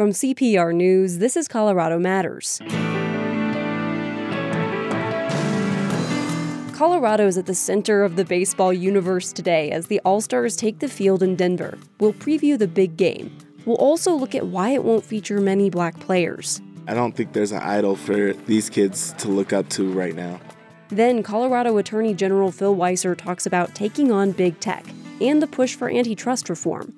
From CPR News, this is Colorado Matters. Colorado is at the center of the baseball universe today as the All Stars take the field in Denver. We'll preview the big game. We'll also look at why it won't feature many black players. I don't think there's an idol for these kids to look up to right now. Then, Colorado Attorney General Phil Weiser talks about taking on big tech and the push for antitrust reform.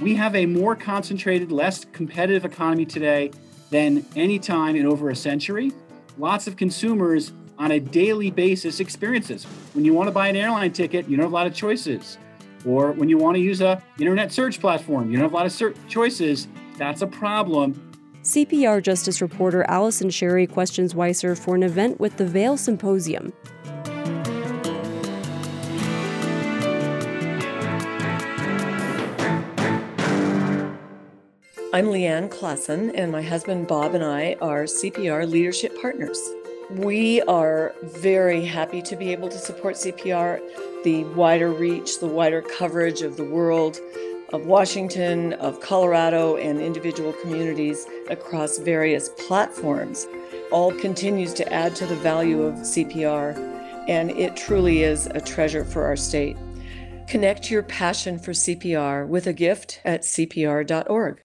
We have a more concentrated, less competitive economy today than any time in over a century. Lots of consumers on a daily basis experiences. When you want to buy an airline ticket, you don't have a lot of choices. Or when you want to use a internet search platform, you don't have a lot of choices. That's a problem. CPR Justice reporter Allison Sherry questions Weiser for an event with the Vail Symposium. I'm Leanne Klassen, and my husband Bob and I are CPR leadership partners. We are very happy to be able to support CPR, the wider reach, the wider coverage of the world, of Washington, of Colorado, and individual communities across various platforms. All continues to add to the value of CPR, and it truly is a treasure for our state. Connect your passion for CPR with a gift at cpr.org.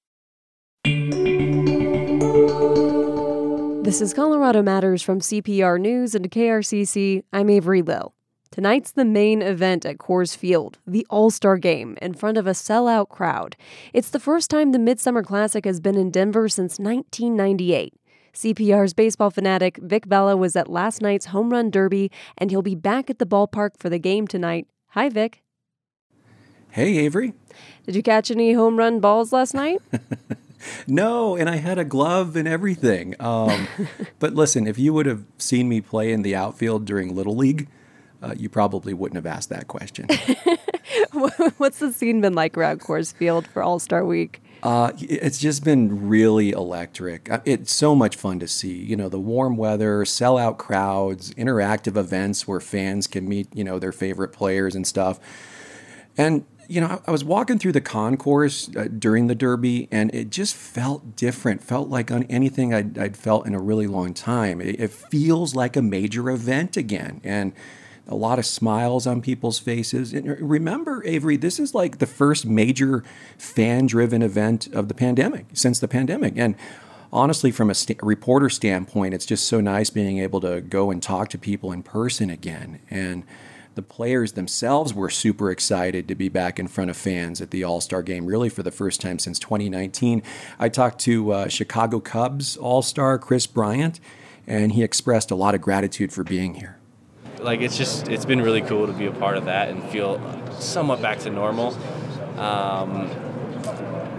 This is Colorado Matters from CPR News and KRCC. I'm Avery Lill. Tonight's the main event at Coors Field, the All Star Game, in front of a sellout crowd. It's the first time the Midsummer Classic has been in Denver since 1998. CPR's baseball fanatic Vic Vela was at last night's home run derby, and he'll be back at the ballpark for the game tonight. Hi, Vic. Hey, Avery. Did you catch any home run balls last night? no, and I had a glove and everything. Um, but listen, if you would have seen me play in the outfield during Little League, uh, you probably wouldn't have asked that question. What's the scene been like around Coors Field for All Star Week? Uh, it's just been really electric. Uh, it's so much fun to see. You know, the warm weather, sellout crowds, interactive events where fans can meet, you know, their favorite players and stuff. And you know, I was walking through the concourse uh, during the Derby, and it just felt different. Felt like on anything I'd, I'd felt in a really long time. It, it, feels like a major event again, and a lot of smiles on people's faces. And remember, Avery, this is like the first major fan-driven event of the pandemic since the pandemic, and honestly, from a st- reporter standpoint, it's just so nice being able to go and talk to people in person again, and the players themselves were super excited to be back in front of fans at the All Star game, really for the first time since 2019. I talked to uh, Chicago Cubs All Star Chris Bryant, and he expressed a lot of gratitude for being here. Like it's just it's been really cool to be a part of that and feel somewhat back to normal. Um,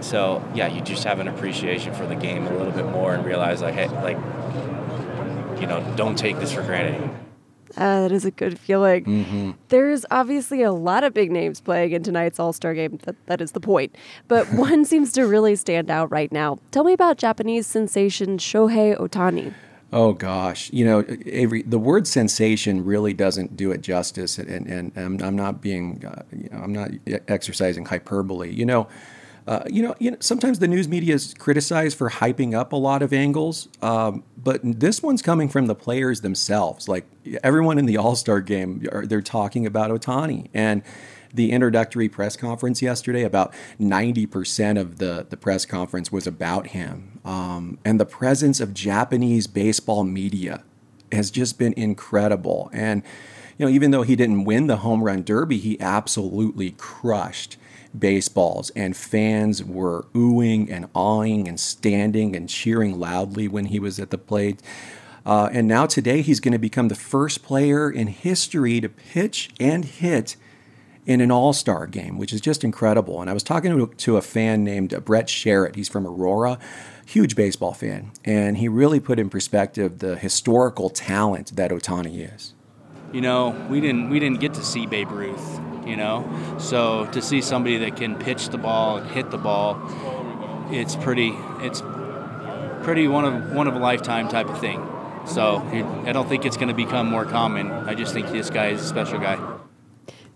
so yeah, you just have an appreciation for the game a little bit more and realize like, hey, like you know, don't take this for granted. Uh, that is a good feeling. Mm-hmm. There's obviously a lot of big names playing in tonight's All Star game. That, that is the point. But one seems to really stand out right now. Tell me about Japanese sensation Shohei Ohtani. Oh gosh, you know, Avery, the word sensation really doesn't do it justice, and, and, and I'm not being, uh, you know, I'm not exercising hyperbole. You know, uh, you know, you know, sometimes the news media is criticized for hyping up a lot of angles, um, but this one's coming from the players themselves. Like everyone in the All Star game, they're talking about Ohtani and the introductory press conference yesterday. About ninety percent of the the press conference was about him, um, and the presence of Japanese baseball media has just been incredible. And you know, even though he didn't win the home run derby, he absolutely crushed baseballs, and fans were oohing and awing and standing and cheering loudly when he was at the plate. Uh, and now today, he's going to become the first player in history to pitch and hit in an all star game, which is just incredible. And I was talking to, to a fan named Brett Sherritt. He's from Aurora, huge baseball fan. And he really put in perspective the historical talent that Ohtani is. You know, we didn't we didn't get to see Babe Ruth you know. So to see somebody that can pitch the ball and hit the ball, it's pretty it's pretty one of one of a lifetime type of thing. So I don't think it's going to become more common. I just think this guy is a special guy.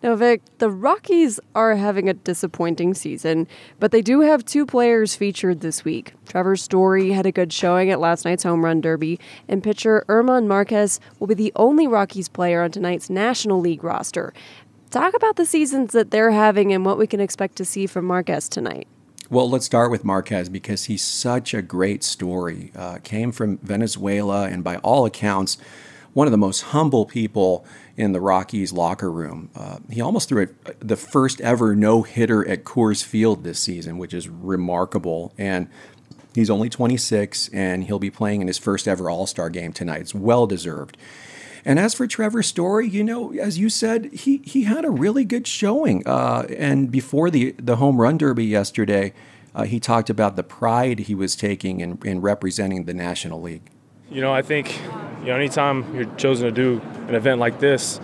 Now, Vic, the Rockies are having a disappointing season, but they do have two players featured this week. Trevor Story had a good showing at last night's home run derby, and pitcher German Marquez will be the only Rockies player on tonight's National League roster. Talk about the seasons that they're having and what we can expect to see from Marquez tonight. Well, let's start with Marquez because he's such a great story. Uh, came from Venezuela, and by all accounts, one of the most humble people in the Rockies locker room. Uh, he almost threw it, the first ever no hitter at Coors Field this season, which is remarkable. And he's only 26, and he'll be playing in his first ever All Star game tonight. It's well deserved. And as for Trevor Story, you know, as you said, he he had a really good showing. Uh, and before the the home run derby yesterday, uh, he talked about the pride he was taking in, in representing the National League. You know, I think you know anytime you're chosen to do an event like this,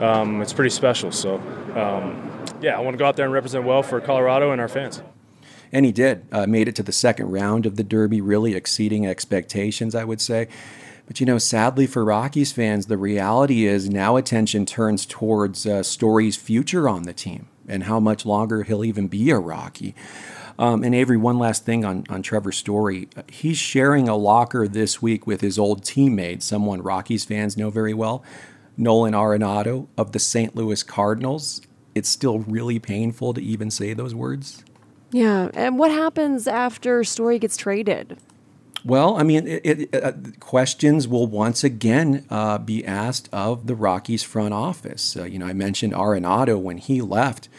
um, it's pretty special. So, um, yeah, I want to go out there and represent well for Colorado and our fans. And he did. Uh, made it to the second round of the Derby, really exceeding expectations, I would say. But you know, sadly for Rockies fans, the reality is now attention turns towards uh, Story's future on the team and how much longer he'll even be a Rocky. Um, and Avery, one last thing on, on Trevor Story. He's sharing a locker this week with his old teammate, someone Rockies fans know very well, Nolan Arenado of the St. Louis Cardinals. It's still really painful to even say those words. Yeah. And what happens after Story gets traded? Well, I mean, it, it, uh, questions will once again uh, be asked of the Rockies front office. Uh, you know, I mentioned Arenado when he left.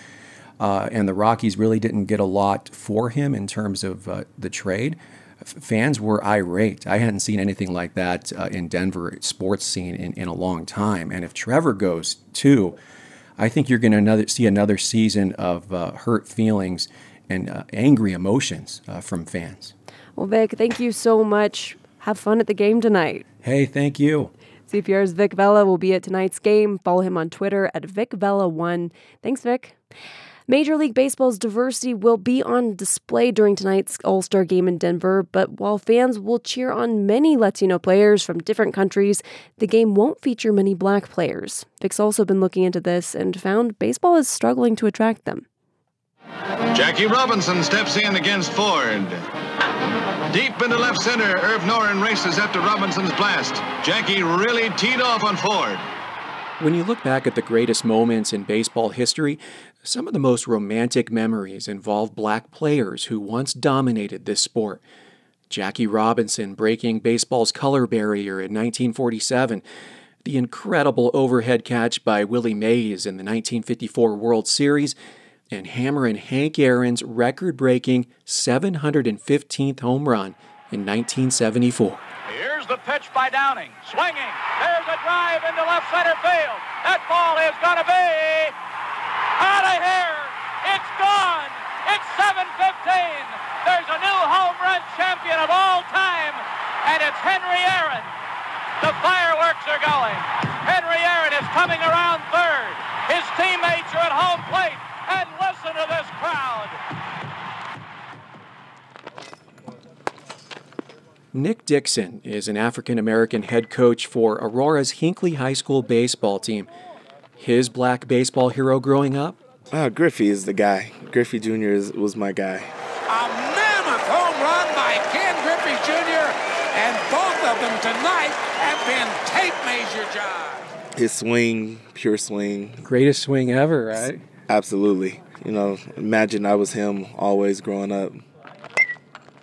Uh, and the Rockies really didn't get a lot for him in terms of uh, the trade. F- fans were irate. I hadn't seen anything like that uh, in Denver sports scene in, in a long time. And if Trevor goes too, I think you're going to see another season of hurt feelings and angry emotions from fans. Well, Vic, thank you so much. Have fun at the game tonight. Hey, thank you. CPR's Vic Vela will be at tonight's game. Follow him on Twitter at VicVela1. Thanks, Vic. Major League Baseball's diversity will be on display during tonight's All Star game in Denver, but while fans will cheer on many Latino players from different countries, the game won't feature many black players. Vic's also been looking into this and found baseball is struggling to attract them. Jackie Robinson steps in against Ford. Deep into left center, Irv Noren races after Robinson's blast. Jackie really teed off on Ford. When you look back at the greatest moments in baseball history, some of the most romantic memories involve black players who once dominated this sport. Jackie Robinson breaking baseball's color barrier in 1947, the incredible overhead catch by Willie Mays in the 1954 World Series, and Hammerin' Hank Aaron's record breaking 715th home run in 1974 Here's the pitch by Downing. Swinging. There's a drive into left center field. That ball is going to be out of here. It's gone. It's 7-15. There's a new home run champion of all time, and it's Henry Aaron. The fireworks are going. Henry Aaron is coming around third. His teammates are at home plate. And listen to this crowd. Nick Dixon is an African American head coach for Aurora's Hinkley High School baseball team. His black baseball hero growing up? Uh, Griffey is the guy. Griffey Jr. Is, was my guy. A mammoth home run by Ken Griffey Jr., and both of them tonight have been tape measure jobs. His swing, pure swing. Greatest swing ever, right? Absolutely. You know, imagine I was him always growing up.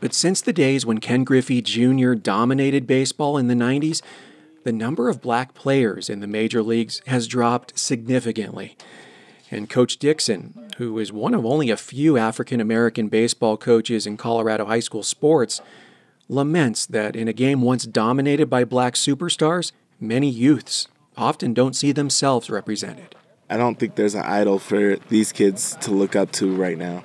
But since the days when Ken Griffey Jr. dominated baseball in the 90s, the number of black players in the major leagues has dropped significantly. And Coach Dixon, who is one of only a few African American baseball coaches in Colorado high school sports, laments that in a game once dominated by black superstars, many youths often don't see themselves represented. I don't think there's an idol for these kids to look up to right now.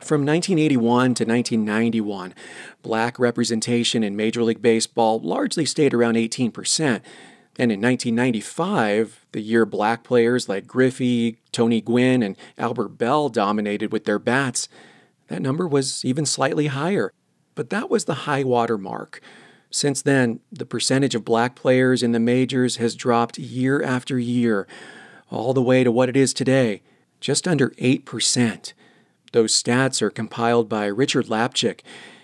From 1981 to 1991, black representation in Major League Baseball largely stayed around 18%. And in 1995, the year black players like Griffey, Tony Gwynn, and Albert Belle dominated with their bats, that number was even slightly higher. But that was the high water mark. Since then, the percentage of black players in the majors has dropped year after year, all the way to what it is today, just under 8%. Those stats are compiled by Richard Lapchick.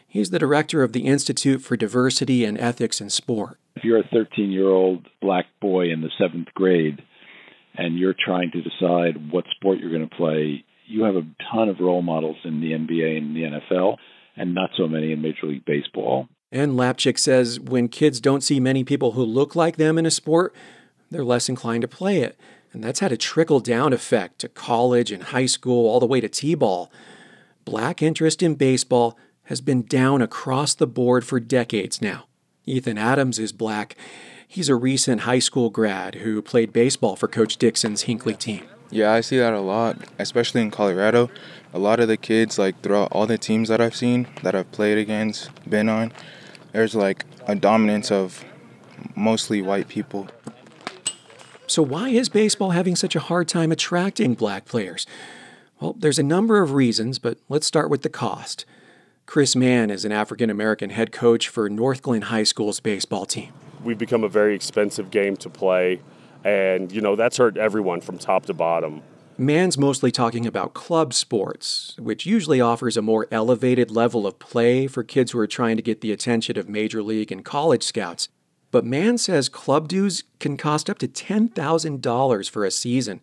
He's the director of the Institute for Diversity and Ethics in Sport. If you're a 13 year old black boy in the seventh grade and you're trying to decide what sport you're going to play, you have a ton of role models in the NBA and the NFL, and not so many in Major League Baseball. And Lapchick says when kids don't see many people who look like them in a sport, they're less inclined to play it. And that's had a trickle down effect to college and high school, all the way to T ball. Black interest in baseball has been down across the board for decades now. Ethan Adams is black. He's a recent high school grad who played baseball for Coach Dixon's Hinkley team. Yeah, I see that a lot, especially in Colorado. A lot of the kids, like throughout all the teams that I've seen, that I've played against, been on, there's like a dominance of mostly white people. So, why is baseball having such a hard time attracting black players? Well, there's a number of reasons, but let's start with the cost. Chris Mann is an African American head coach for Northglenn High School's baseball team. We've become a very expensive game to play, and you know that's hurt everyone from top to bottom. Mann's mostly talking about club sports, which usually offers a more elevated level of play for kids who are trying to get the attention of major league and college scouts. But Mann says club dues can cost up to $10,000 for a season,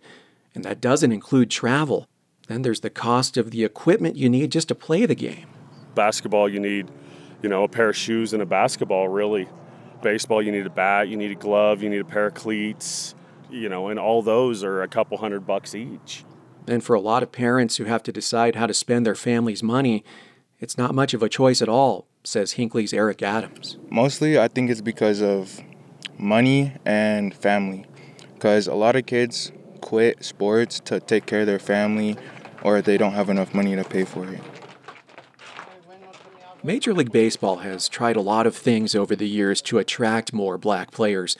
and that doesn't include travel. Then there's the cost of the equipment you need just to play the game. Basketball, you need, you know, a pair of shoes and a basketball, really. Baseball, you need a bat, you need a glove, you need a pair of cleats, you know, and all those are a couple hundred bucks each. And for a lot of parents who have to decide how to spend their family's money, it's not much of a choice at all, says Hinkley's Eric Adams. Mostly, I think it's because of money and family. Because a lot of kids quit sports to take care of their family or they don't have enough money to pay for it. Major League Baseball has tried a lot of things over the years to attract more black players.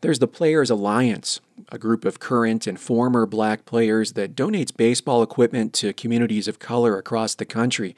There's the Players Alliance, a group of current and former black players that donates baseball equipment to communities of color across the country.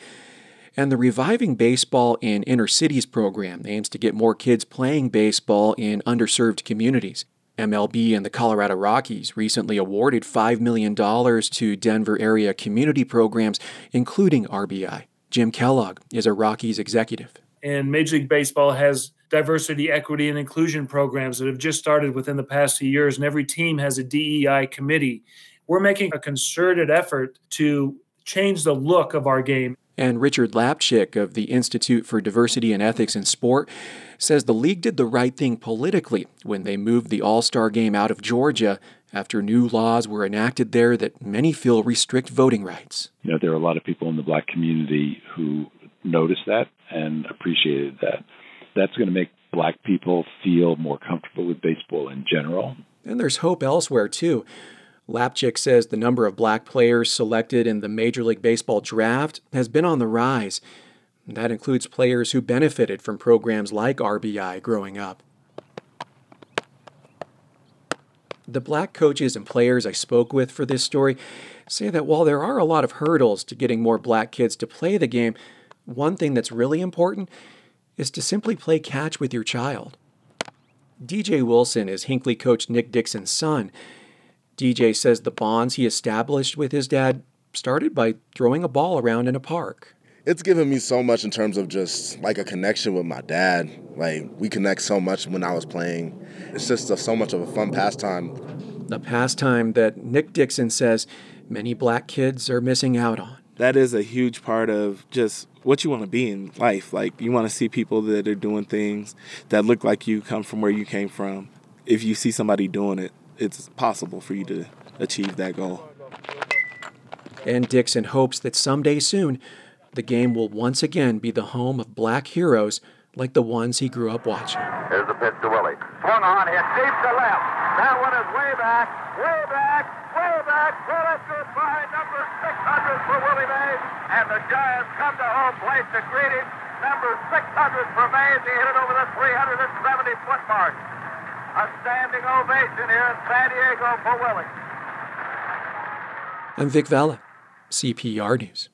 And the Reviving Baseball in Inner Cities program aims to get more kids playing baseball in underserved communities. MLB and the Colorado Rockies recently awarded $5 million to Denver area community programs, including RBI. Jim Kellogg is a Rockies executive. And Major League Baseball has diversity, equity, and inclusion programs that have just started within the past few years, and every team has a DEI committee. We're making a concerted effort to change the look of our game. And Richard Lapchick of the Institute for Diversity and Ethics in Sport says the league did the right thing politically when they moved the All Star game out of Georgia after new laws were enacted there that many feel restrict voting rights. You know, there are a lot of people in the black community who noticed that and appreciated that. That's going to make black people feel more comfortable with baseball in general. And there's hope elsewhere, too. Lapchick says the number of black players selected in the Major League Baseball draft has been on the rise. That includes players who benefited from programs like RBI growing up. The black coaches and players I spoke with for this story say that while there are a lot of hurdles to getting more black kids to play the game, one thing that's really important is to simply play catch with your child. DJ Wilson is Hinkley coach Nick Dixon's son. DJ says the bonds he established with his dad started by throwing a ball around in a park. It's given me so much in terms of just like a connection with my dad. Like we connect so much when I was playing. It's just a, so much of a fun pastime. A pastime that Nick Dixon says many black kids are missing out on. That is a huge part of just what you want to be in life. Like you want to see people that are doing things that look like you come from where you came from. If you see somebody doing it, it's possible for you to achieve that goal. And Dixon hopes that someday soon, the game will once again be the home of black heroes like the ones he grew up watching. Here's the pitch to Willie. Swung on, hit deep to left. That one is way back, way back, way back. Well, that's good by number 600 for Willie Mays. And the Giants come to home plate to greet him. Number 600 for Mays. He hit it over the 370-foot mark. A standing ovation here in San Diego for Willie. I'm Vic Vela, CPR News.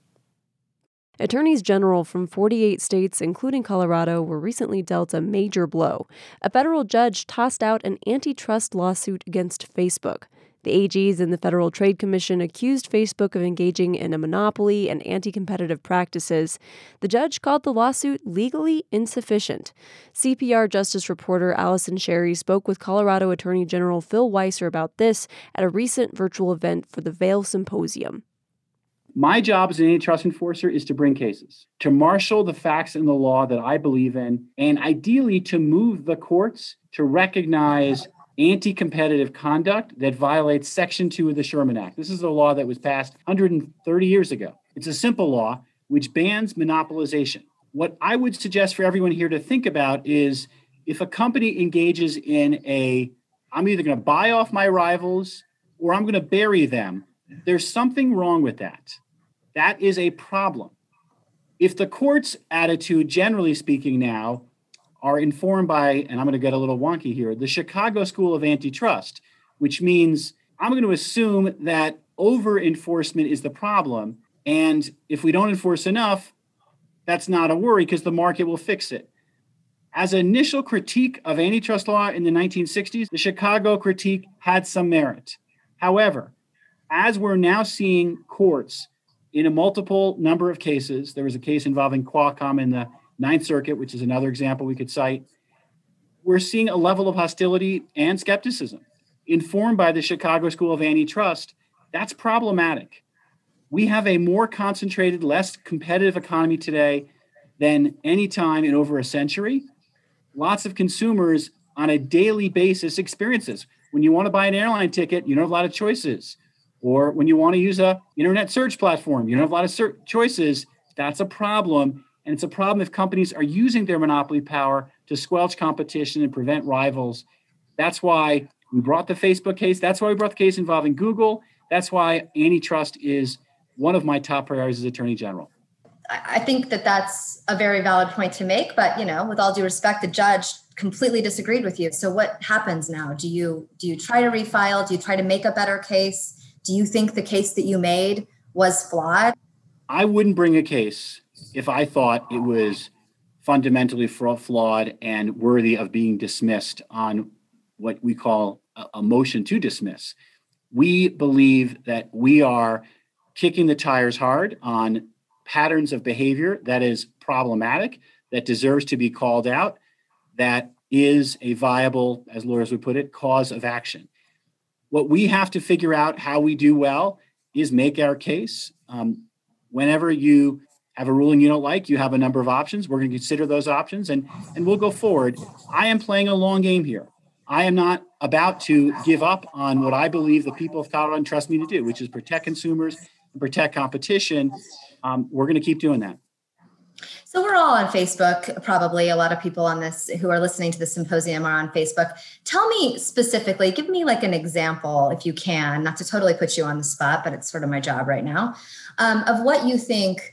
Attorneys general from 48 states, including Colorado, were recently dealt a major blow. A federal judge tossed out an antitrust lawsuit against Facebook. The AGs and the Federal Trade Commission accused Facebook of engaging in a monopoly and anti competitive practices. The judge called the lawsuit legally insufficient. CPR Justice reporter Allison Sherry spoke with Colorado Attorney General Phil Weiser about this at a recent virtual event for the Vail Symposium. My job as an antitrust enforcer is to bring cases, to marshal the facts and the law that I believe in, and ideally to move the courts to recognize anti competitive conduct that violates Section 2 of the Sherman Act. This is a law that was passed 130 years ago. It's a simple law which bans monopolization. What I would suggest for everyone here to think about is if a company engages in a, I'm either going to buy off my rivals or I'm going to bury them, there's something wrong with that. That is a problem. If the court's attitude, generally speaking, now are informed by, and I'm going to get a little wonky here, the Chicago School of Antitrust, which means I'm going to assume that over enforcement is the problem. And if we don't enforce enough, that's not a worry because the market will fix it. As an initial critique of antitrust law in the 1960s, the Chicago critique had some merit. However, as we're now seeing courts in a multiple number of cases. There was a case involving Qualcomm in the Ninth Circuit, which is another example we could cite. We're seeing a level of hostility and skepticism informed by the Chicago School of Antitrust. That's problematic. We have a more concentrated, less competitive economy today than any time in over a century. Lots of consumers on a daily basis experience this. When you want to buy an airline ticket, you don't have a lot of choices or when you want to use a internet search platform, you don't have a lot of choices. That's a problem. And it's a problem if companies are using their monopoly power to squelch competition and prevent rivals. That's why we brought the Facebook case. That's why we brought the case involving Google. That's why antitrust is one of my top priorities as Attorney General. I think that that's a very valid point to make, but you know, with all due respect, the judge completely disagreed with you. So what happens now? Do you do you try to refile? Do you try to make a better case? Do you think the case that you made was flawed? I wouldn't bring a case if I thought it was fundamentally flawed and worthy of being dismissed on what we call a motion to dismiss. We believe that we are kicking the tires hard on patterns of behavior that is problematic, that deserves to be called out, that is a viable, as lawyers would put it, cause of action. What we have to figure out how we do well is make our case. Um, whenever you have a ruling you don't like, you have a number of options. We're going to consider those options and, and we'll go forward. I am playing a long game here. I am not about to give up on what I believe the people of Colorado trust me to do, which is protect consumers and protect competition. Um, we're going to keep doing that. So we're all on Facebook. Probably a lot of people on this who are listening to the symposium are on Facebook. Tell me specifically, give me like an example, if you can, not to totally put you on the spot, but it's sort of my job right now, um, of what you think.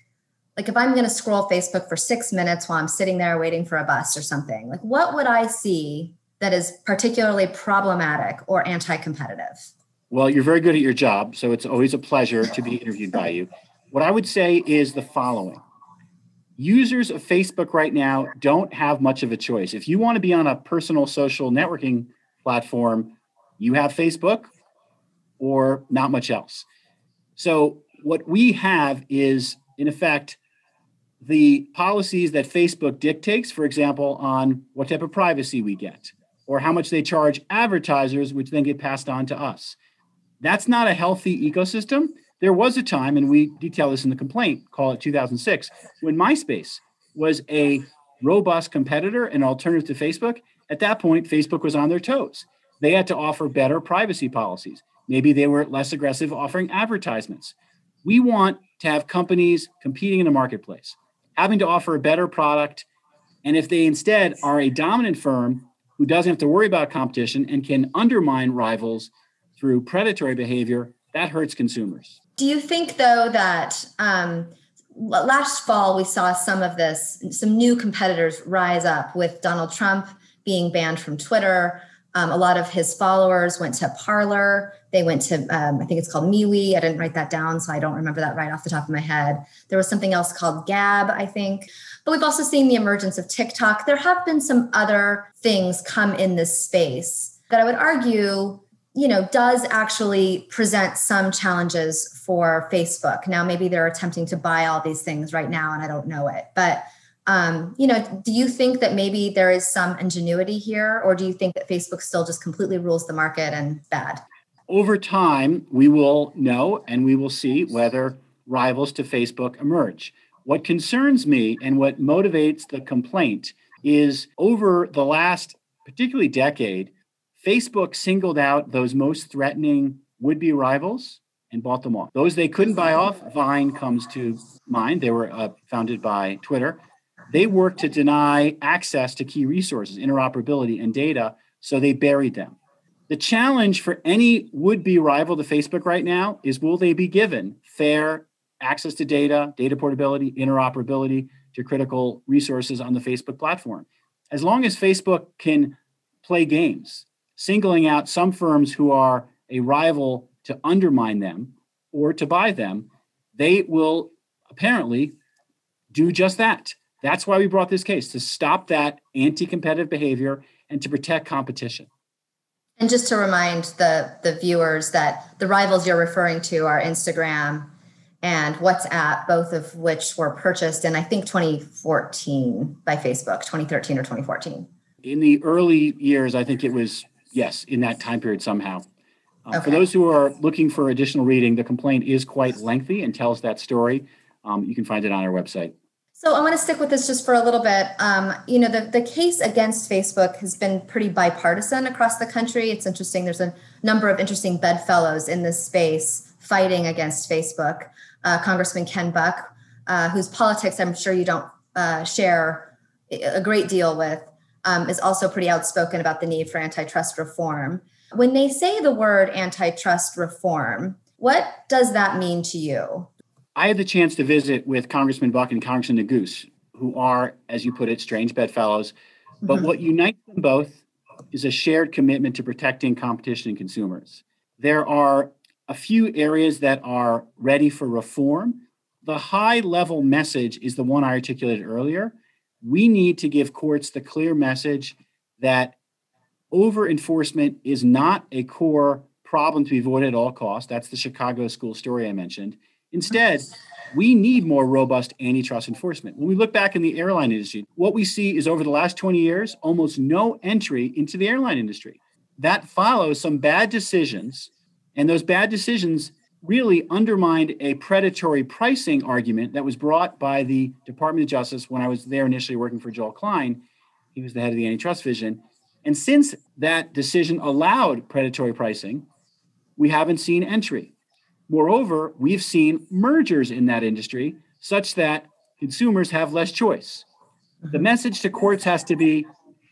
Like if I'm going to scroll Facebook for six minutes while I'm sitting there waiting for a bus or something, like what would I see that is particularly problematic or anti-competitive? Well, you're very good at your job, so it's always a pleasure to be interviewed by you. What I would say is the following users of Facebook right now don't have much of a choice. If you want to be on a personal social networking platform, you have Facebook or not much else. So, what we have is, in effect, the policies that Facebook dictates, for example, on what type of privacy we get or how much they charge advertisers, which then get passed on to us. That's not a healthy ecosystem. There was a time, and we detail this in the complaint, call it 2006, when MySpace was a robust competitor and alternative to Facebook. At that point, Facebook was on their toes. They had to offer better privacy policies. Maybe they were less aggressive offering advertisements. We want to have companies competing in the marketplace, having to offer a better product. And if they instead are a dominant firm who doesn't have to worry about competition and can undermine rivals through predatory behavior, that hurts consumers. Do you think, though, that um, last fall we saw some of this, some new competitors rise up with Donald Trump being banned from Twitter? Um, a lot of his followers went to Parler. They went to, um, I think it's called MeWe. I didn't write that down, so I don't remember that right off the top of my head. There was something else called Gab, I think. But we've also seen the emergence of TikTok. There have been some other things come in this space that I would argue you know, does actually present some challenges for Facebook. Now, maybe they're attempting to buy all these things right now, and I don't know it. But um, you know, do you think that maybe there is some ingenuity here, or do you think that Facebook still just completely rules the market and bad? Over time, we will know and we will see whether rivals to Facebook emerge. What concerns me and what motivates the complaint is over the last, particularly decade, Facebook singled out those most threatening would be rivals and bought them off. Those they couldn't buy off, Vine comes to mind. They were uh, founded by Twitter. They worked to deny access to key resources, interoperability, and data, so they buried them. The challenge for any would be rival to Facebook right now is will they be given fair access to data, data portability, interoperability to critical resources on the Facebook platform? As long as Facebook can play games, singling out some firms who are a rival to undermine them or to buy them, they will apparently do just that. That's why we brought this case to stop that anti competitive behavior and to protect competition. And just to remind the, the viewers that the rivals you're referring to are Instagram and WhatsApp, both of which were purchased in, I think, 2014 by Facebook, 2013 or 2014. In the early years, I think it was yes, in that time period somehow. Uh, Okay. For those who are looking for additional reading, the complaint is quite lengthy and tells that story. Um, you can find it on our website. So I want to stick with this just for a little bit. Um, you know, the, the case against Facebook has been pretty bipartisan across the country. It's interesting. There's a number of interesting bedfellows in this space fighting against Facebook. Uh, Congressman Ken Buck, uh, whose politics I'm sure you don't uh, share a great deal with, um, is also pretty outspoken about the need for antitrust reform. When they say the word antitrust reform, what does that mean to you? I had the chance to visit with Congressman Buck and Congressman Neguse, who are, as you put it, strange bedfellows. But Mhm. what unites them both is a shared commitment to protecting competition and consumers. There are a few areas that are ready for reform. The high level message is the one I articulated earlier. We need to give courts the clear message that over enforcement is not a core problem to be avoided at all costs. That's the Chicago school story I mentioned. Instead, we need more robust antitrust enforcement. When we look back in the airline industry, what we see is over the last 20 years, almost no entry into the airline industry. That follows some bad decisions, and those bad decisions really undermined a predatory pricing argument that was brought by the Department of Justice when I was there initially working for Joel Klein. He was the head of the antitrust division. And since that decision allowed predatory pricing, we haven't seen entry. Moreover, we've seen mergers in that industry such that consumers have less choice. The mm-hmm. message to courts has to be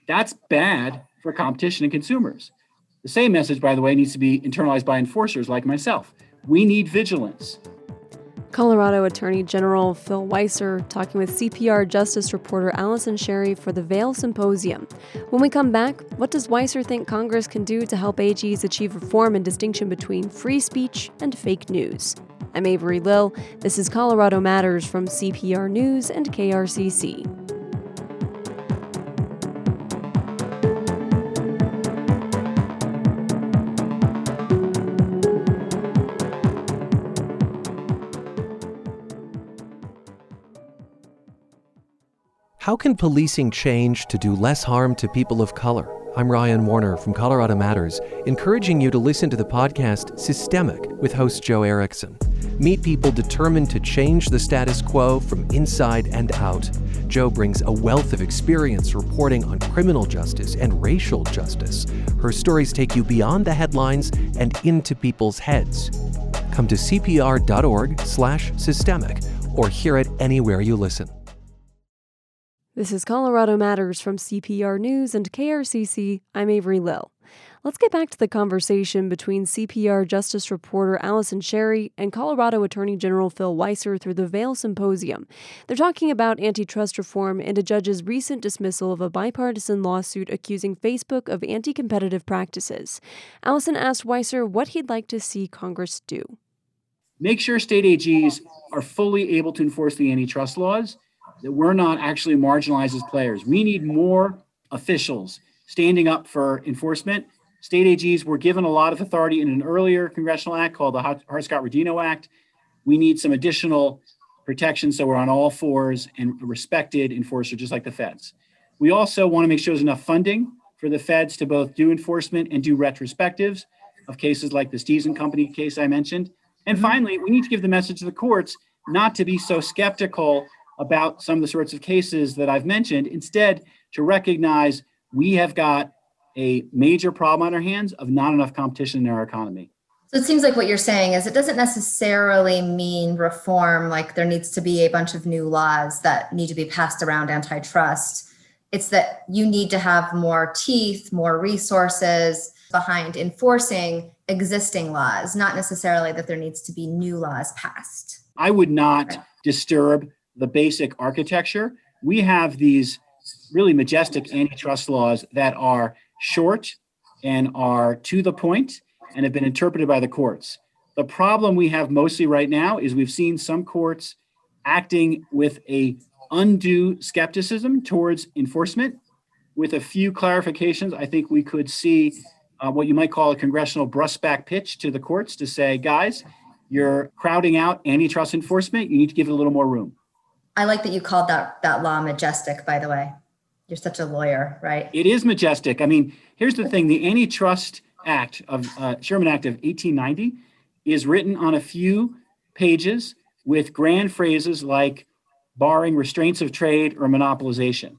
that's bad for competition and consumers. The same message, by the way, needs to be internalized by enforcers like myself. We need vigilance. Colorado Attorney General Phil Weiser talking with CPR Justice reporter Allison Sherry for the Vail Symposium. When we come back, what does Weiser think Congress can do to help AGs achieve reform and distinction between free speech and fake news? I'm Avery Lill. This is Colorado Matters from CPR News and KRCC. How can policing change to do less harm to people of color? I'm Ryan Warner from Colorado Matters, encouraging you to listen to the podcast Systemic with host Joe Erickson. Meet people determined to change the status quo from inside and out. Joe brings a wealth of experience reporting on criminal justice and racial justice. Her stories take you beyond the headlines and into people's heads. Come to cpr.org/systemic or hear it anywhere you listen. This is Colorado Matters from CPR News and KRCC. I'm Avery Lill. Let's get back to the conversation between CPR Justice reporter Allison Sherry and Colorado Attorney General Phil Weiser through the Vail Symposium. They're talking about antitrust reform and a judge's recent dismissal of a bipartisan lawsuit accusing Facebook of anti competitive practices. Allison asked Weiser what he'd like to see Congress do. Make sure state AGs are fully able to enforce the antitrust laws, that we're not actually marginalized as players. We need more officials standing up for enforcement. State AGs were given a lot of authority in an earlier congressional act called the Hart-Scott-Rodino Act. We need some additional protection so we're on all fours and respected enforcer, just like the feds. We also want to make sure there's enough funding for the feds to both do enforcement and do retrospectives of cases like the Steves Company case I mentioned. And mm-hmm. finally, we need to give the message to the courts not to be so skeptical about some of the sorts of cases that I've mentioned. Instead, to recognize we have got a major problem on our hands of not enough competition in our economy. So it seems like what you're saying is it doesn't necessarily mean reform, like there needs to be a bunch of new laws that need to be passed around antitrust. It's that you need to have more teeth, more resources behind enforcing existing laws, not necessarily that there needs to be new laws passed. I would not disturb the basic architecture. We have these really majestic antitrust laws that are short and are to the point and have been interpreted by the courts. The problem we have mostly right now is we've seen some courts acting with a undue skepticism towards enforcement. With a few clarifications, I think we could see uh, what you might call a congressional brushback pitch to the courts to say, guys, you're crowding out antitrust enforcement. You need to give it a little more room. I like that you called that that law majestic. By the way, you're such a lawyer, right? It is majestic. I mean, here's the thing: the Antitrust Act of uh, Sherman Act of 1890 is written on a few pages with grand phrases like barring restraints of trade or monopolization.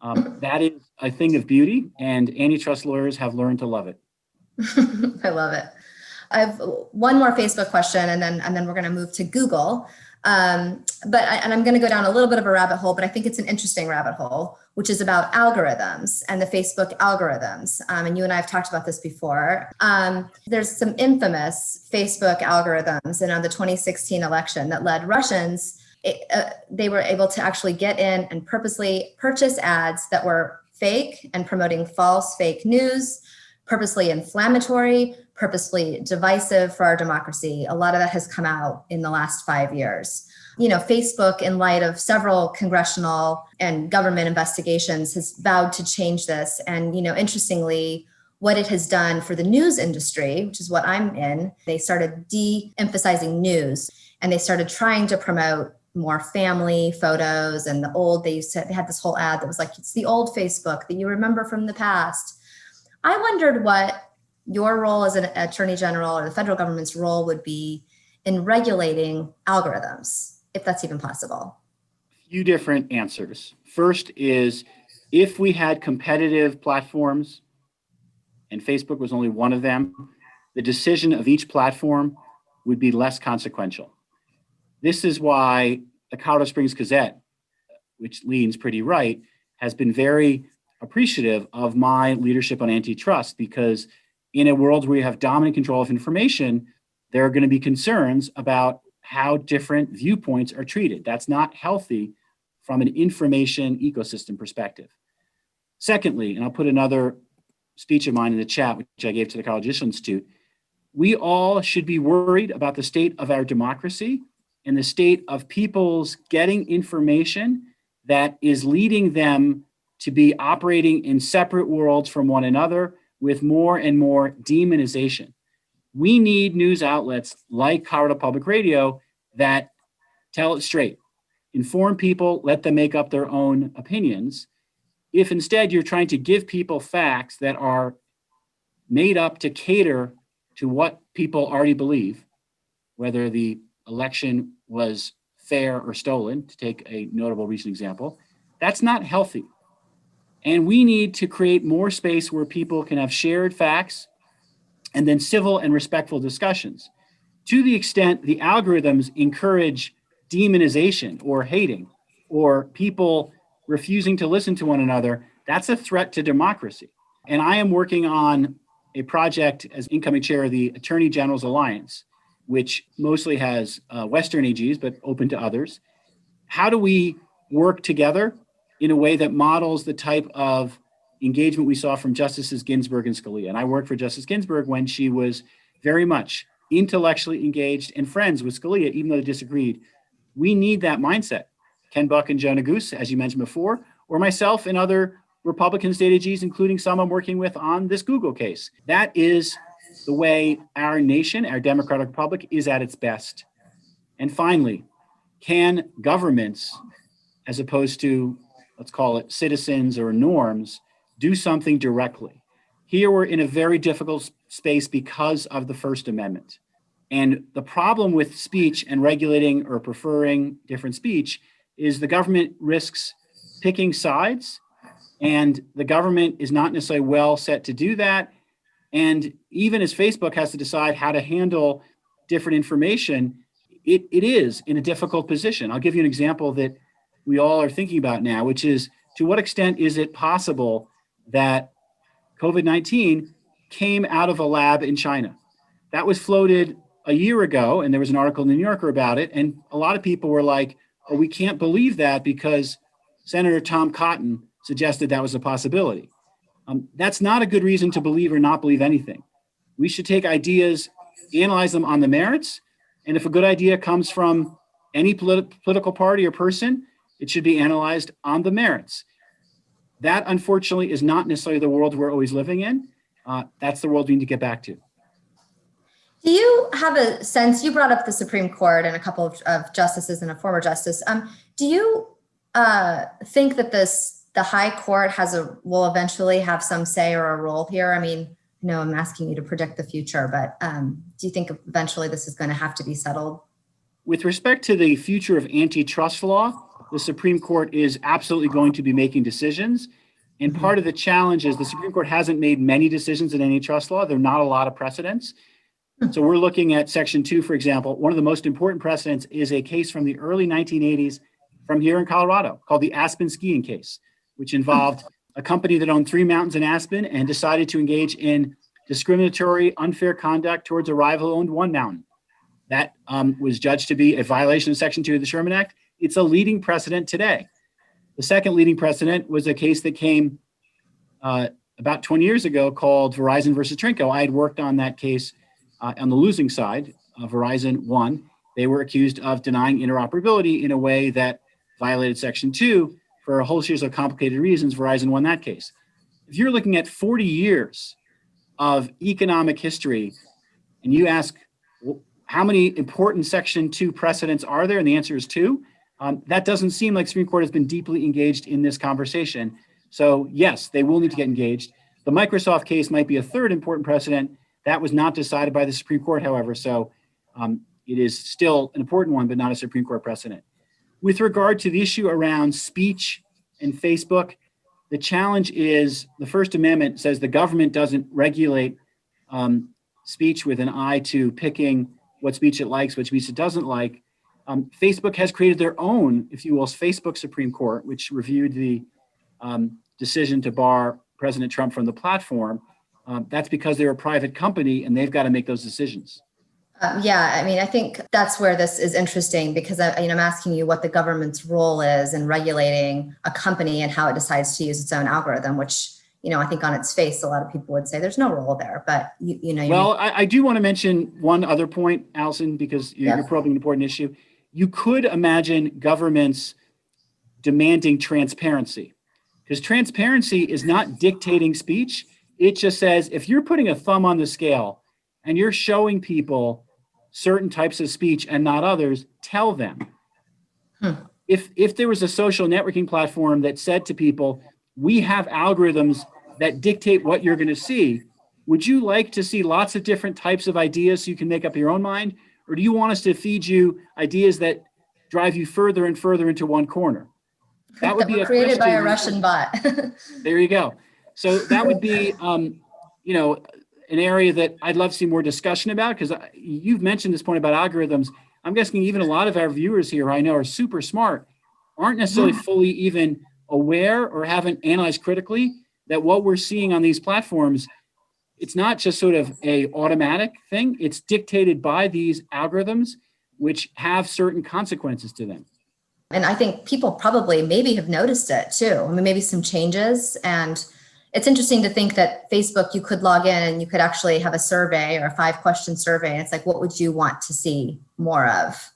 Um, that is a thing of beauty, and antitrust lawyers have learned to love it. I love it. I have one more Facebook question, and then and then we're going to move to Google. Um, but I, and I'm going to go down a little bit of a rabbit hole, but I think it's an interesting rabbit hole, which is about algorithms and the Facebook algorithms. Um, and you and I have talked about this before. Um, there's some infamous Facebook algorithms and on the 2016 election that led Russians. It, uh, they were able to actually get in and purposely purchase ads that were fake and promoting false fake news, purposely inflammatory, purposely divisive for our democracy. A lot of that has come out in the last five years. You know, Facebook, in light of several congressional and government investigations, has vowed to change this. And, you know, interestingly, what it has done for the news industry, which is what I'm in, they started de emphasizing news and they started trying to promote more family photos and the old they used to they had this whole ad that was like it's the old facebook that you remember from the past i wondered what your role as an attorney general or the federal government's role would be in regulating algorithms, if that's even possible? Few different answers. First is if we had competitive platforms, and Facebook was only one of them, the decision of each platform would be less consequential. This is why the Colorado Springs Gazette, which leans pretty right, has been very appreciative of my leadership on antitrust because in a world where you have dominant control of information, there are going to be concerns about how different viewpoints are treated. That's not healthy from an information ecosystem perspective. Secondly, and I'll put another speech of mine in the chat, which I gave to the College Institute, we all should be worried about the state of our democracy and the state of people's getting information that is leading them to be operating in separate worlds from one another with more and more demonization. We need news outlets like Colorado Public Radio that tell it straight, inform people, let them make up their own opinions. If instead you're trying to give people facts that are made up to cater to what people already believe, whether the election was fair or stolen, to take a notable recent example, that's not healthy. And we need to create more space where people can have shared facts and then civil and respectful discussions. To the extent the algorithms encourage demonization or hating or people refusing to listen to one another, that's a threat to democracy. And I am working on a project as incoming chair of the Attorney General's Alliance, which mostly has uh, Western AGs, but open to others. How do we work together in a way that models the type of engagement we saw from Justices Ginsburg and Scalia. And I worked for Justice Ginsburg when she was very much intellectually engaged and friends with Scalia, even though they disagreed. We need that mindset. Ken Buck and Joe Neguse, as you mentioned before, or myself and other Republican state AGs, including some I'm working with on this Google case. That is the way our nation, our democratic republic, is at its best. And finally, can governments, as opposed to, let's call it citizens or norms, do something directly? Here we're in a very difficult space because of the First Amendment. And the problem with speech and regulating or preferring different speech is the government risks picking sides, and the government is not necessarily well set to do that. And even as Facebook has to decide how to handle different information, it, it is in a difficult position. I'll give you an example that we all are thinking about now, which is to what extent is it possible that COVID 19 came out of a lab in China? That was floated a year ago, and there was an article in the New Yorker about it. And a lot of people were like, oh, we can't believe that because Senator Tom Cotton suggested that was a possibility. Um, that's not a good reason to believe or not believe anything. We should take ideas, analyze them on the merits, and if a good idea comes from any politi- political party or person, it should be analyzed on the merits. That, unfortunately, is not necessarily the world we're always living in. Uh, that's the world we need to get back to. Do you have a sense? You brought up the Supreme Court and a couple of, of justices and a former justice. Um, do you uh, think that this the High Court has a will eventually have some say or a role here? I mean, no, I'm asking you to predict the future, but um, do you think eventually this is going to have to be settled? With respect to the future of antitrust law, the Supreme Court is absolutely going to be making decisions. And mm-hmm. part of the challenge is the Supreme Court hasn't made many decisions in antitrust law. There are not a lot of precedents. Hmm. So we're looking at Section 2, for example. One of the most important precedents is a case from the early 1980s from here in Colorado called the Aspen skiing case, which involved hmm. a company that owned three mountains in Aspen and decided to engage in discriminatory, unfair conduct towards a rival who owned one mountain. That um, was judged to be a violation of Section 2 of the Sherman Act. It's a leading precedent today. The second leading precedent was a case that came uh, about 20 years ago called Verizon versus Trinko. I had worked on that case uh, on the losing side. Uh, Verizon won. They were accused of denying interoperability in a way that violated Section 2 for a whole series of complicated reasons. Verizon won that case. If you're looking at 40 years of economic history and you ask, how many important Section 2 precedents are there? And the answer is two um, that doesn't seem like Supreme Court has been deeply engaged in this conversation. So yes, they will need to get engaged. The Microsoft case might be a third important precedent. That was not decided by the Supreme Court, however, so um, it is still an important one, but not a Supreme Court precedent. With regard to the issue around speech and Facebook, the challenge is the First Amendment says the government doesn't regulate um, speech with an eye to picking what speech it likes, what speech it doesn't like. Um, Facebook has created their own, if you will, Facebook Supreme Court, which reviewed the um, decision to bar President Trump from the platform. Um, that's because they're a private company and they've got to make those decisions. Um, yeah, I mean, I think that's where this is interesting because I, you know, I'm asking you what the government's role is in regulating a company and how it decides to use its own algorithm, which you know, I think on its face, a lot of people would say there's no role there. But you, you know, well, I, I, do want to mention one other point, Allison, because you're, yeah. you're probing an important issue you could imagine governments demanding transparency because transparency is not dictating speech. It just says if you're putting a thumb on the scale and you're showing people certain types of speech and not others, tell them. Hmm. If if there was a social networking platform that said to people, we have algorithms that dictate what you're going to see, would you like to see lots of different types of ideas so you can make up your own mind? Or do you want us to feed you ideas that drive you further and further into one corner? That would that be created by a Russian bot. there you go. So that would be, um, you know, an area that I'd love to see more discussion about because you've mentioned this point about algorithms. I'm guessing even a lot of our viewers here I know are super smart, aren't necessarily fully even aware or haven't analyzed critically that what we're seeing on these platforms it's not just sort of a automatic thing. It's dictated by these algorithms which have certain consequences to them. And i think people probably maybe have noticed it too. I mean maybe some changes. And it's interesting to think that facebook you could log in and you could actually have a survey or a five question survey. And it's like what would you want to see more of?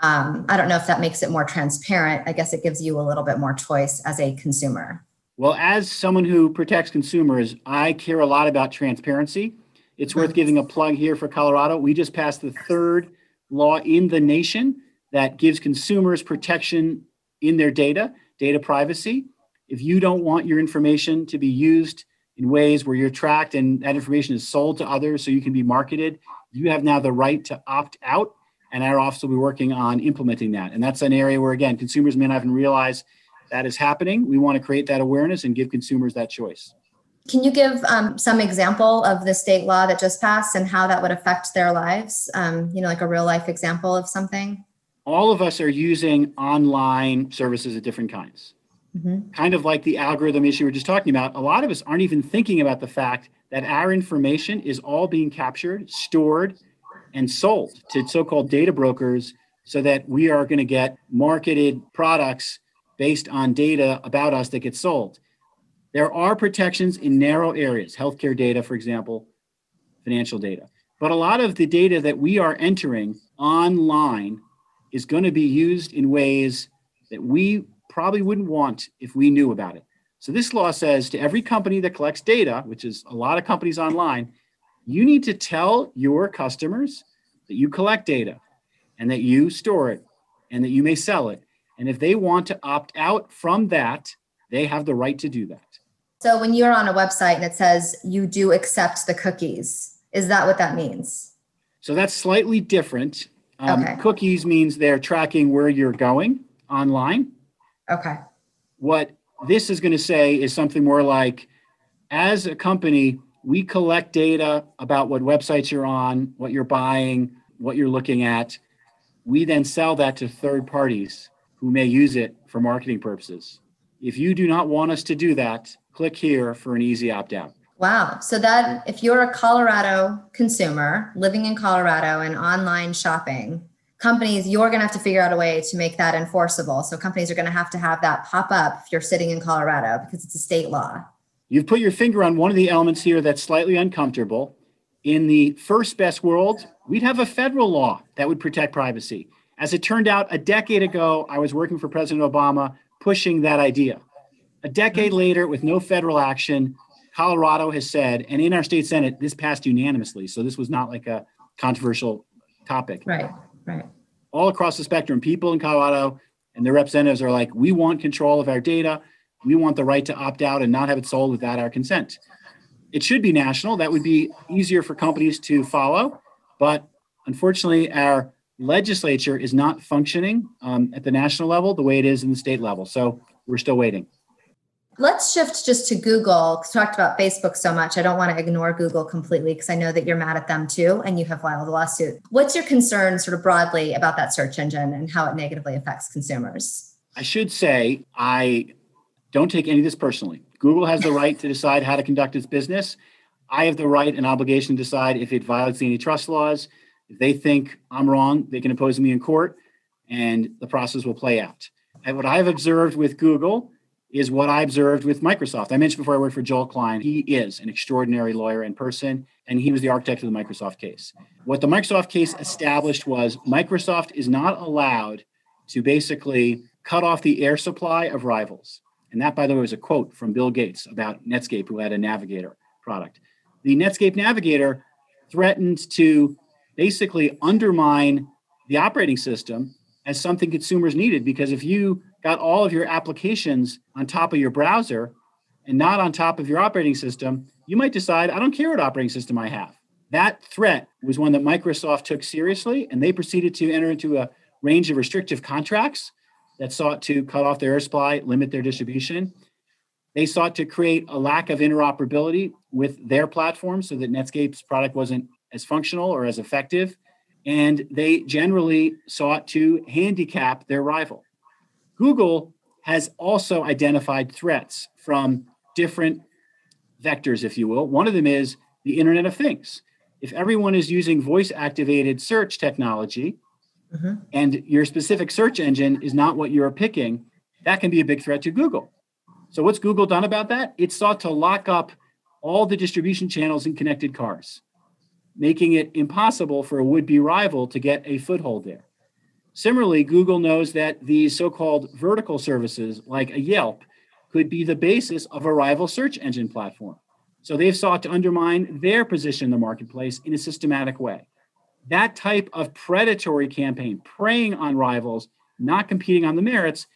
Um, i don't know if that makes it more transparent. I guess it gives you a little bit more choice as a consumer Well, as someone who protects consumers, I care a lot about transparency. It's worth giving a plug here for Colorado. We just passed the third law in the nation that gives consumers protection in their data, data privacy. If you don't want your information to be used in ways where you're tracked and that information is sold to others so you can be marketed, you have now the right to opt out. And our office will be working on implementing that. And that's an area where, again, consumers may not even realize that is happening. We want to create that awareness and give consumers that choice. Can you give um, some example of the state law that just passed and how that would affect their lives? Um, you know, like a real life example of something? All of us are using online services of different kinds. Mm-hmm. Kind of like the algorithm issue we are just talking about, a lot of us aren't even thinking about the fact that our information is all being captured, stored, and sold to so called data brokers so that we are going to get marketed products based on data about us that gets sold. There are protections in narrow areas, healthcare data, for example, financial data. But a lot of the data that we are entering online is going to be used in ways that we probably wouldn't want if we knew about it. So this law says to every company that collects data, which is a lot of companies online, you need to tell your customers that you collect data and that you store it and that you may sell it. And if they want to opt out from that, they have the right to do that. So when you're on a website and it says you do accept the cookies, is that what that means? So that's slightly different. Um, okay. Cookies means they're tracking where you're going online. Okay. What this is going to say is something more like as a company, we collect data about what websites you're on, what you're buying, what you're looking at. We then sell that to third parties who may use it for marketing purposes. If you do not want us to do that, click here for an easy opt out. Wow. So that if you're a Colorado consumer living in Colorado and online shopping, companies, you're going to have to figure out a way to make that enforceable. So companies are going to have to have that pop up if you're sitting in Colorado because it's a state law. You've put your finger on one of the elements here that's slightly uncomfortable. In the first best world, we'd have a federal law that would protect privacy. As it turned out, a decade ago, I was working for President Obama pushing that idea. A decade later, with no federal action, Colorado has said, and in our state Senate, this passed unanimously. So this was not like a controversial topic. Right, right. All across the spectrum, people in Colorado and their representatives are like, we want control of our data. We want the right to opt out and not have it sold without our consent. It should be national. That would be easier for companies to follow. But unfortunately, our legislature is not functioning um, at the national level the way it is in the state level. So we're still waiting. Let's shift just to Google. Talked about Facebook so much. I don't want to ignore Google completely because I know that you're mad at them too and you have filed a lawsuit. What's your concern, sort of broadly, about that search engine and how it negatively affects consumers? I should say I don't take any of this personally. Google has the right to decide how to conduct its business. I have the right and obligation to decide if it violates the antitrust laws. If they think I'm wrong, they can oppose me in court and the process will play out. And what I've observed with Google is what I observed with Microsoft. I mentioned before I worked for Joel Klein. He is an extraordinary lawyer in person, and he was the architect of the Microsoft case. What the Microsoft case established was Microsoft is not allowed to basically cut off the air supply of rivals. And that, by the way, was a quote from Bill Gates about Netscape, who had a Navigator product. The Netscape Navigator threatened to basically undermine the operating system as something consumers needed because if you got all of your applications on top of your browser and not on top of your operating system, you might decide, I don't care what operating system I have. That threat was one that Microsoft took seriously, and they proceeded to enter into a range of restrictive contracts that sought to cut off their air supply, limit their distribution. They sought to create a lack of interoperability with their platform so that Netscape's product wasn't as functional or as effective. And they generally sought to handicap their rival. Google has also identified threats from different vectors, if you will. One of them is the Internet of Things. If everyone is using voice activated search technology mm-hmm. and your specific search engine is not what you're picking, that can be a big threat to Google. So, what's Google done about that? It sought to lock up all the distribution channels in connected cars, making it impossible for a would be rival to get a foothold there. Similarly, Google knows that these so called vertical services like a Yelp could be the basis of a rival search engine platform. So they've sought to undermine their position in the marketplace in a systematic way. That type of predatory campaign, preying on rivals, not competing on the merits,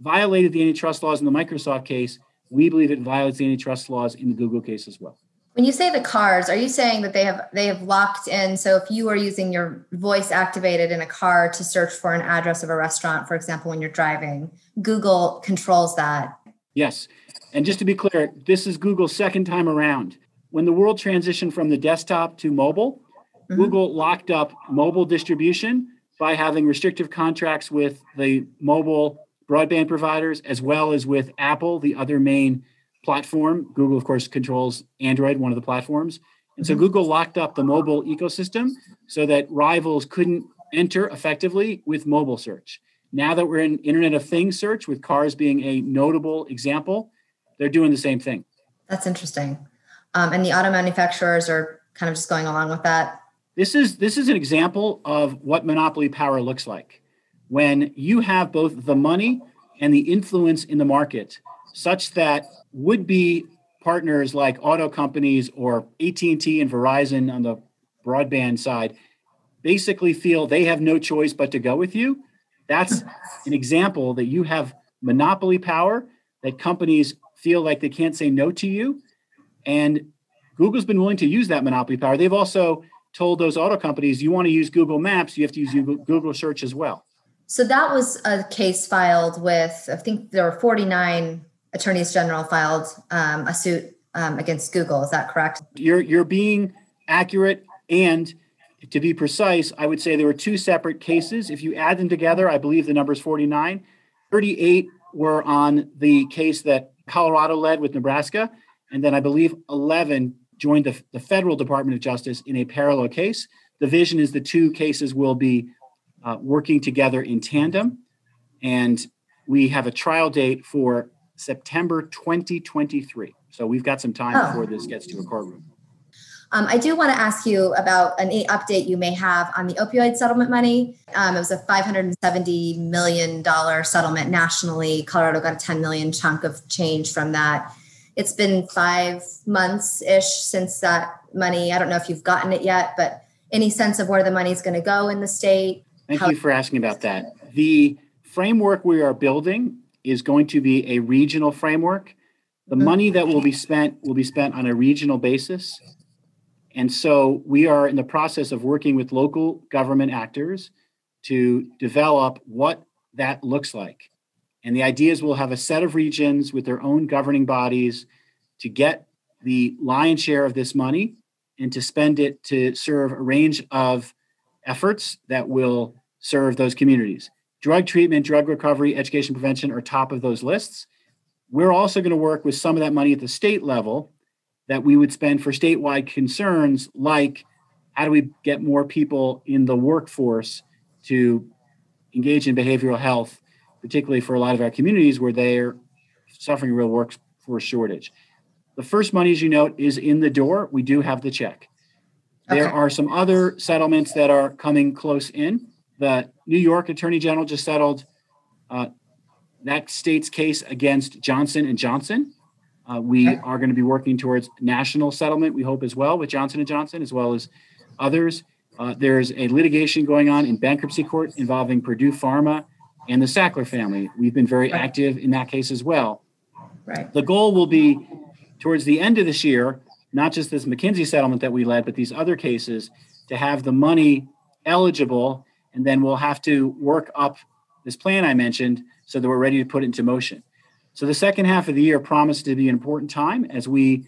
violated the antitrust laws in the Microsoft case. We believe it violates the antitrust laws in the Google case as well. When you say the cars, are you saying that they have they have locked in? So if you are using your voice activated in a car to search for an address of a restaurant, for example, when you're driving, Google controls that. Yes. And just to be clear, this is Google's second time around. When the world transitioned from the desktop to mobile, mm-hmm. Google locked up mobile distribution by having restrictive contracts with the mobile broadband providers as well as with Apple, the other main platform. Google, of course, controls Android, one of the platforms. And so mm-hmm. Google locked up the mobile ecosystem so that rivals couldn't enter effectively with mobile search. Now that we're in Internet of Things search, with cars being a notable example, they're doing the same thing. That's interesting. Um, and the auto manufacturers are kind of just going along with that. This is this is an example of what monopoly power looks like. When you have both the money and the influence in the market, such that would be partners like auto companies or AT&T and Verizon on the broadband side basically feel they have no choice but to go with you. That's an example that you have monopoly power that companies feel like they can't say no to you. And Google's been willing to use that monopoly power. They've also told those auto companies, you want to use Google Maps, you have to use Google search as well. So that was a case filed with, I think there were 49 attorneys general filed um, a suit um, against Google. Is that correct? You're you're being accurate, and to be precise, I would say there were two separate cases. If you add them together, I believe the number is 49. 38 were on the case that Colorado led with Nebraska, and then I believe 11 joined the, the federal Department of Justice in a parallel case. The vision is the two cases will be uh, working together in tandem, and we have a trial date for September 2023. So we've got some time oh. before this gets to a courtroom. Um, I do want to ask you about an update you may have on the opioid settlement money. Um, it was a $570 million settlement nationally. Colorado got a 10 million chunk of change from that. It's been five months ish since that money. I don't know if you've gotten it yet, but any sense of where the money is going to go in the state? Thank How- you for asking about that. The framework we are building is going to be a regional framework. The mm-hmm. money that will be spent will be spent on a regional basis. And so we are in the process of working with local government actors to develop what that looks like. And the idea is we'll have a set of regions with their own governing bodies to get the lion's share of this money and to spend it to serve a range of efforts that will serve those communities. Drug treatment, drug recovery, education prevention are top of those lists. We're also going to work with some of that money at the state level that we would spend for statewide concerns like how do we get more people in the workforce to engage in behavioral health, particularly for a lot of our communities where they're suffering real workforce shortage. The first money, as you note, is in the door. We do have the check. There are some other settlements that are coming close in the New York Attorney General just settled uh, that state's case against Johnson and Johnson. Uh, we are going to be working towards national settlement. We hope as well with Johnson and Johnson as well as others. Uh, there's a litigation going on in bankruptcy court involving Purdue Pharma and the Sackler family. We've been very right. active in that case as well. Right. The goal will be towards the end of this year, not just this McKinsey settlement that we led, but these other cases to have the money eligible and then we'll have to work up this plan I mentioned so that we're ready to put it into motion. So the second half of the year promised to be an important time as we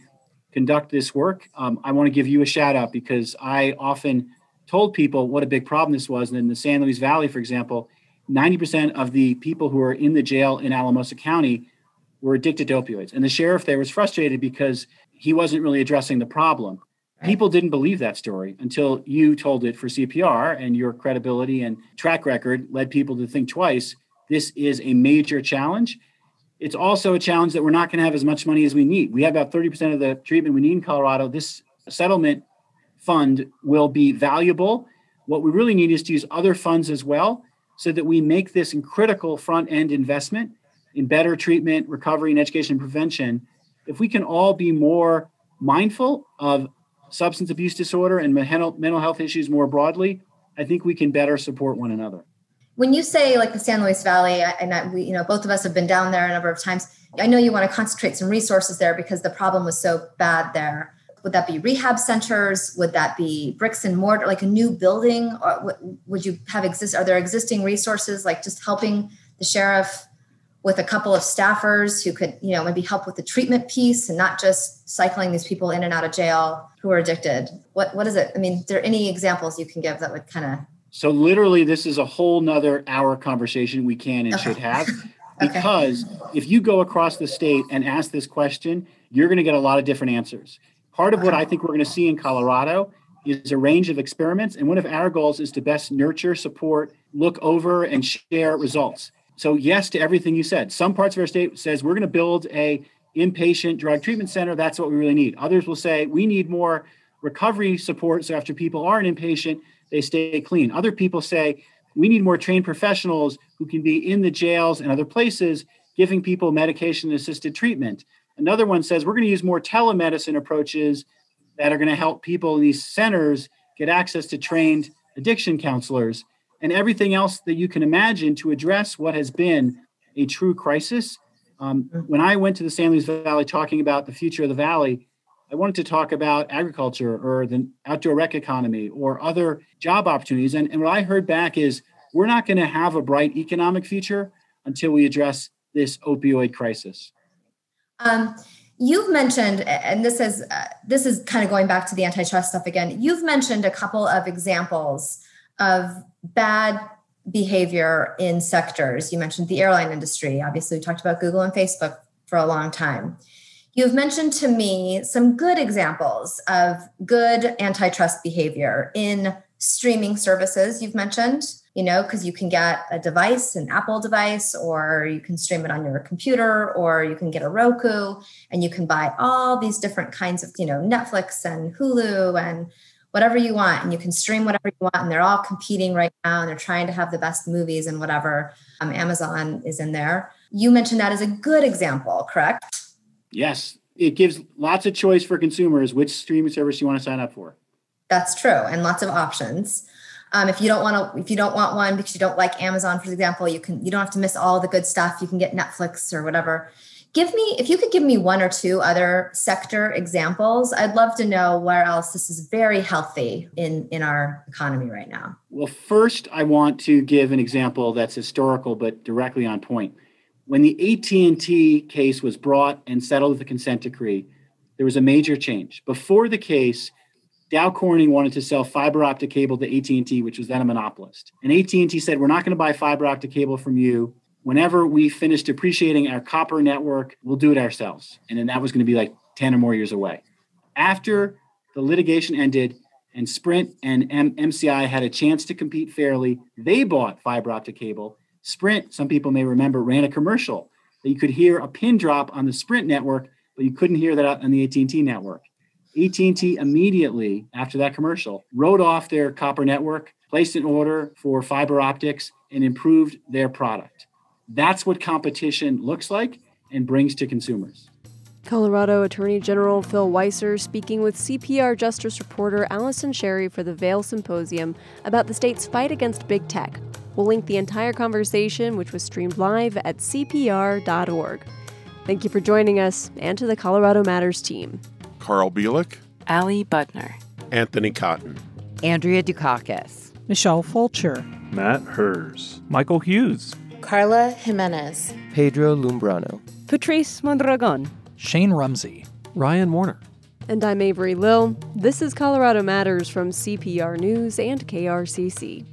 conduct this work. Um, I want to give you a shout out because I often told people what a big problem this was. And in the San Luis Valley, for example, 90% of the people who are in the jail in Alamosa County were addicted to opioids. And the sheriff there was frustrated because he wasn't really addressing the problem. People didn't believe that story until you told it for CPR, and your credibility and track record led people to think twice. This is a major challenge. It's also a challenge that we're not going to have as much money as we need. We have about 30% of the treatment we need in Colorado. This settlement fund will be valuable. What we really need is to use other funds as well so that we make this critical front end investment in better treatment, recovery, and education and prevention, if we can all be more mindful of substance abuse disorder and mental, health issues more broadly, I think we can better support one another. When you say like the San Luis Valley, and I, we, you know, both of us have been down there a number of times. I know you want to concentrate some resources there because the problem was so bad there. Would that be rehab centers? Would that be bricks and mortar, like a new building? Or would you have exist? Are there existing resources like just helping the sheriff with a couple of staffers who could, you know, maybe help with the treatment piece and not just cycling these people in and out of jail who are addicted? What what is it? I mean, are there any examples you can give that would kind of so literally this is a whole nother hour conversation we can and okay. should have because okay. if you go across the state and ask this question, you're going to get a lot of different answers. Part of what I think we're going to see in Colorado is a range of experiments. And one of our goals is to best nurture, support, look over, and share results. So yes to everything you said. Some parts of our state says we're going to build a inpatient drug treatment center. That's what we really need. Others will say we need more recovery support. So after people are an inpatient, they stay clean. Other people say we need more trained professionals who can be in the jails and other places giving people medication assisted treatment. Another one says we're going to use more telemedicine approaches that are going to help people in these centers get access to trained addiction counselors and everything else that you can imagine to address what has been a true crisis. Um, when I went to the San Luis Valley talking about the future of the valley, I wanted to talk about agriculture or the outdoor rec economy or other job opportunities. And, and what I heard back is we're not going to have a bright economic future until we address this opioid crisis. Um, you've mentioned, and this is uh, this is kind of going back to the antitrust stuff again. You've mentioned a couple of examples of bad behavior in sectors. You mentioned the airline industry. Obviously, we talked about Google and Facebook for a long time. You've mentioned to me some good examples of good antitrust behavior in streaming services. You've mentioned you know, because you can get a device, an Apple device, or you can stream it on your computer, or you can get a Roku and you can buy all these different kinds of, you know, Netflix and Hulu and whatever you want. And you can stream whatever you want. And they're all competing right now and they're trying to have the best movies and whatever. Um, Amazon is in there. You mentioned that as a good example, correct? Yes. It gives lots of choice for consumers which streaming service you want to sign up for. That's true. And lots of options. Um, if you don't want to, if you don't want one because you don't like Amazon, for example, you can you don't have to miss all the good stuff. You can get Netflix or whatever. Give me if you could give me one or two other sector examples. I'd love to know where else this is very healthy in in our economy right now. Well, first, I want to give an example that's historical but directly on point. When the AT&T case was brought and settled with the consent decree, there was a major change. Before the case, Dow Corning wanted to sell fiber optic cable to AT&T, which was then a monopolist. And AT&T said, "We're not going to buy fiber optic cable from you. Whenever we finish depreciating our copper network, we'll do it ourselves." And then that was going to be like 10 or more years away. After the litigation ended and Sprint and M- MCI had a chance to compete fairly, they bought fiber optic cable. Sprint, some people may remember, ran a commercial that you could hear a pin drop on the Sprint network, but you couldn't hear that on the AT&T network. AT&T immediately after that commercial wrote off their copper network, placed an order for fiber optics and improved their product. That's what competition looks like and brings to consumers. Colorado Attorney General Phil Weiser speaking with CPR Justice reporter Allison Sherry for the Vail Symposium about the state's fight against big tech. We'll link the entire conversation, which was streamed live at cpr.org. Thank you for joining us and to the Colorado Matters team. Carl Bielek, Ali Budner, Anthony Cotton, Andrea Dukakis, Michelle Fulcher, Matt Herz, Michael Hughes, Carla Jimenez, Pedro Lumbrano, Patrice Mondragon, Shane Rumsey, Ryan Warner. And I'm Avery Lill. This is Colorado Matters from CPR News and KRCC.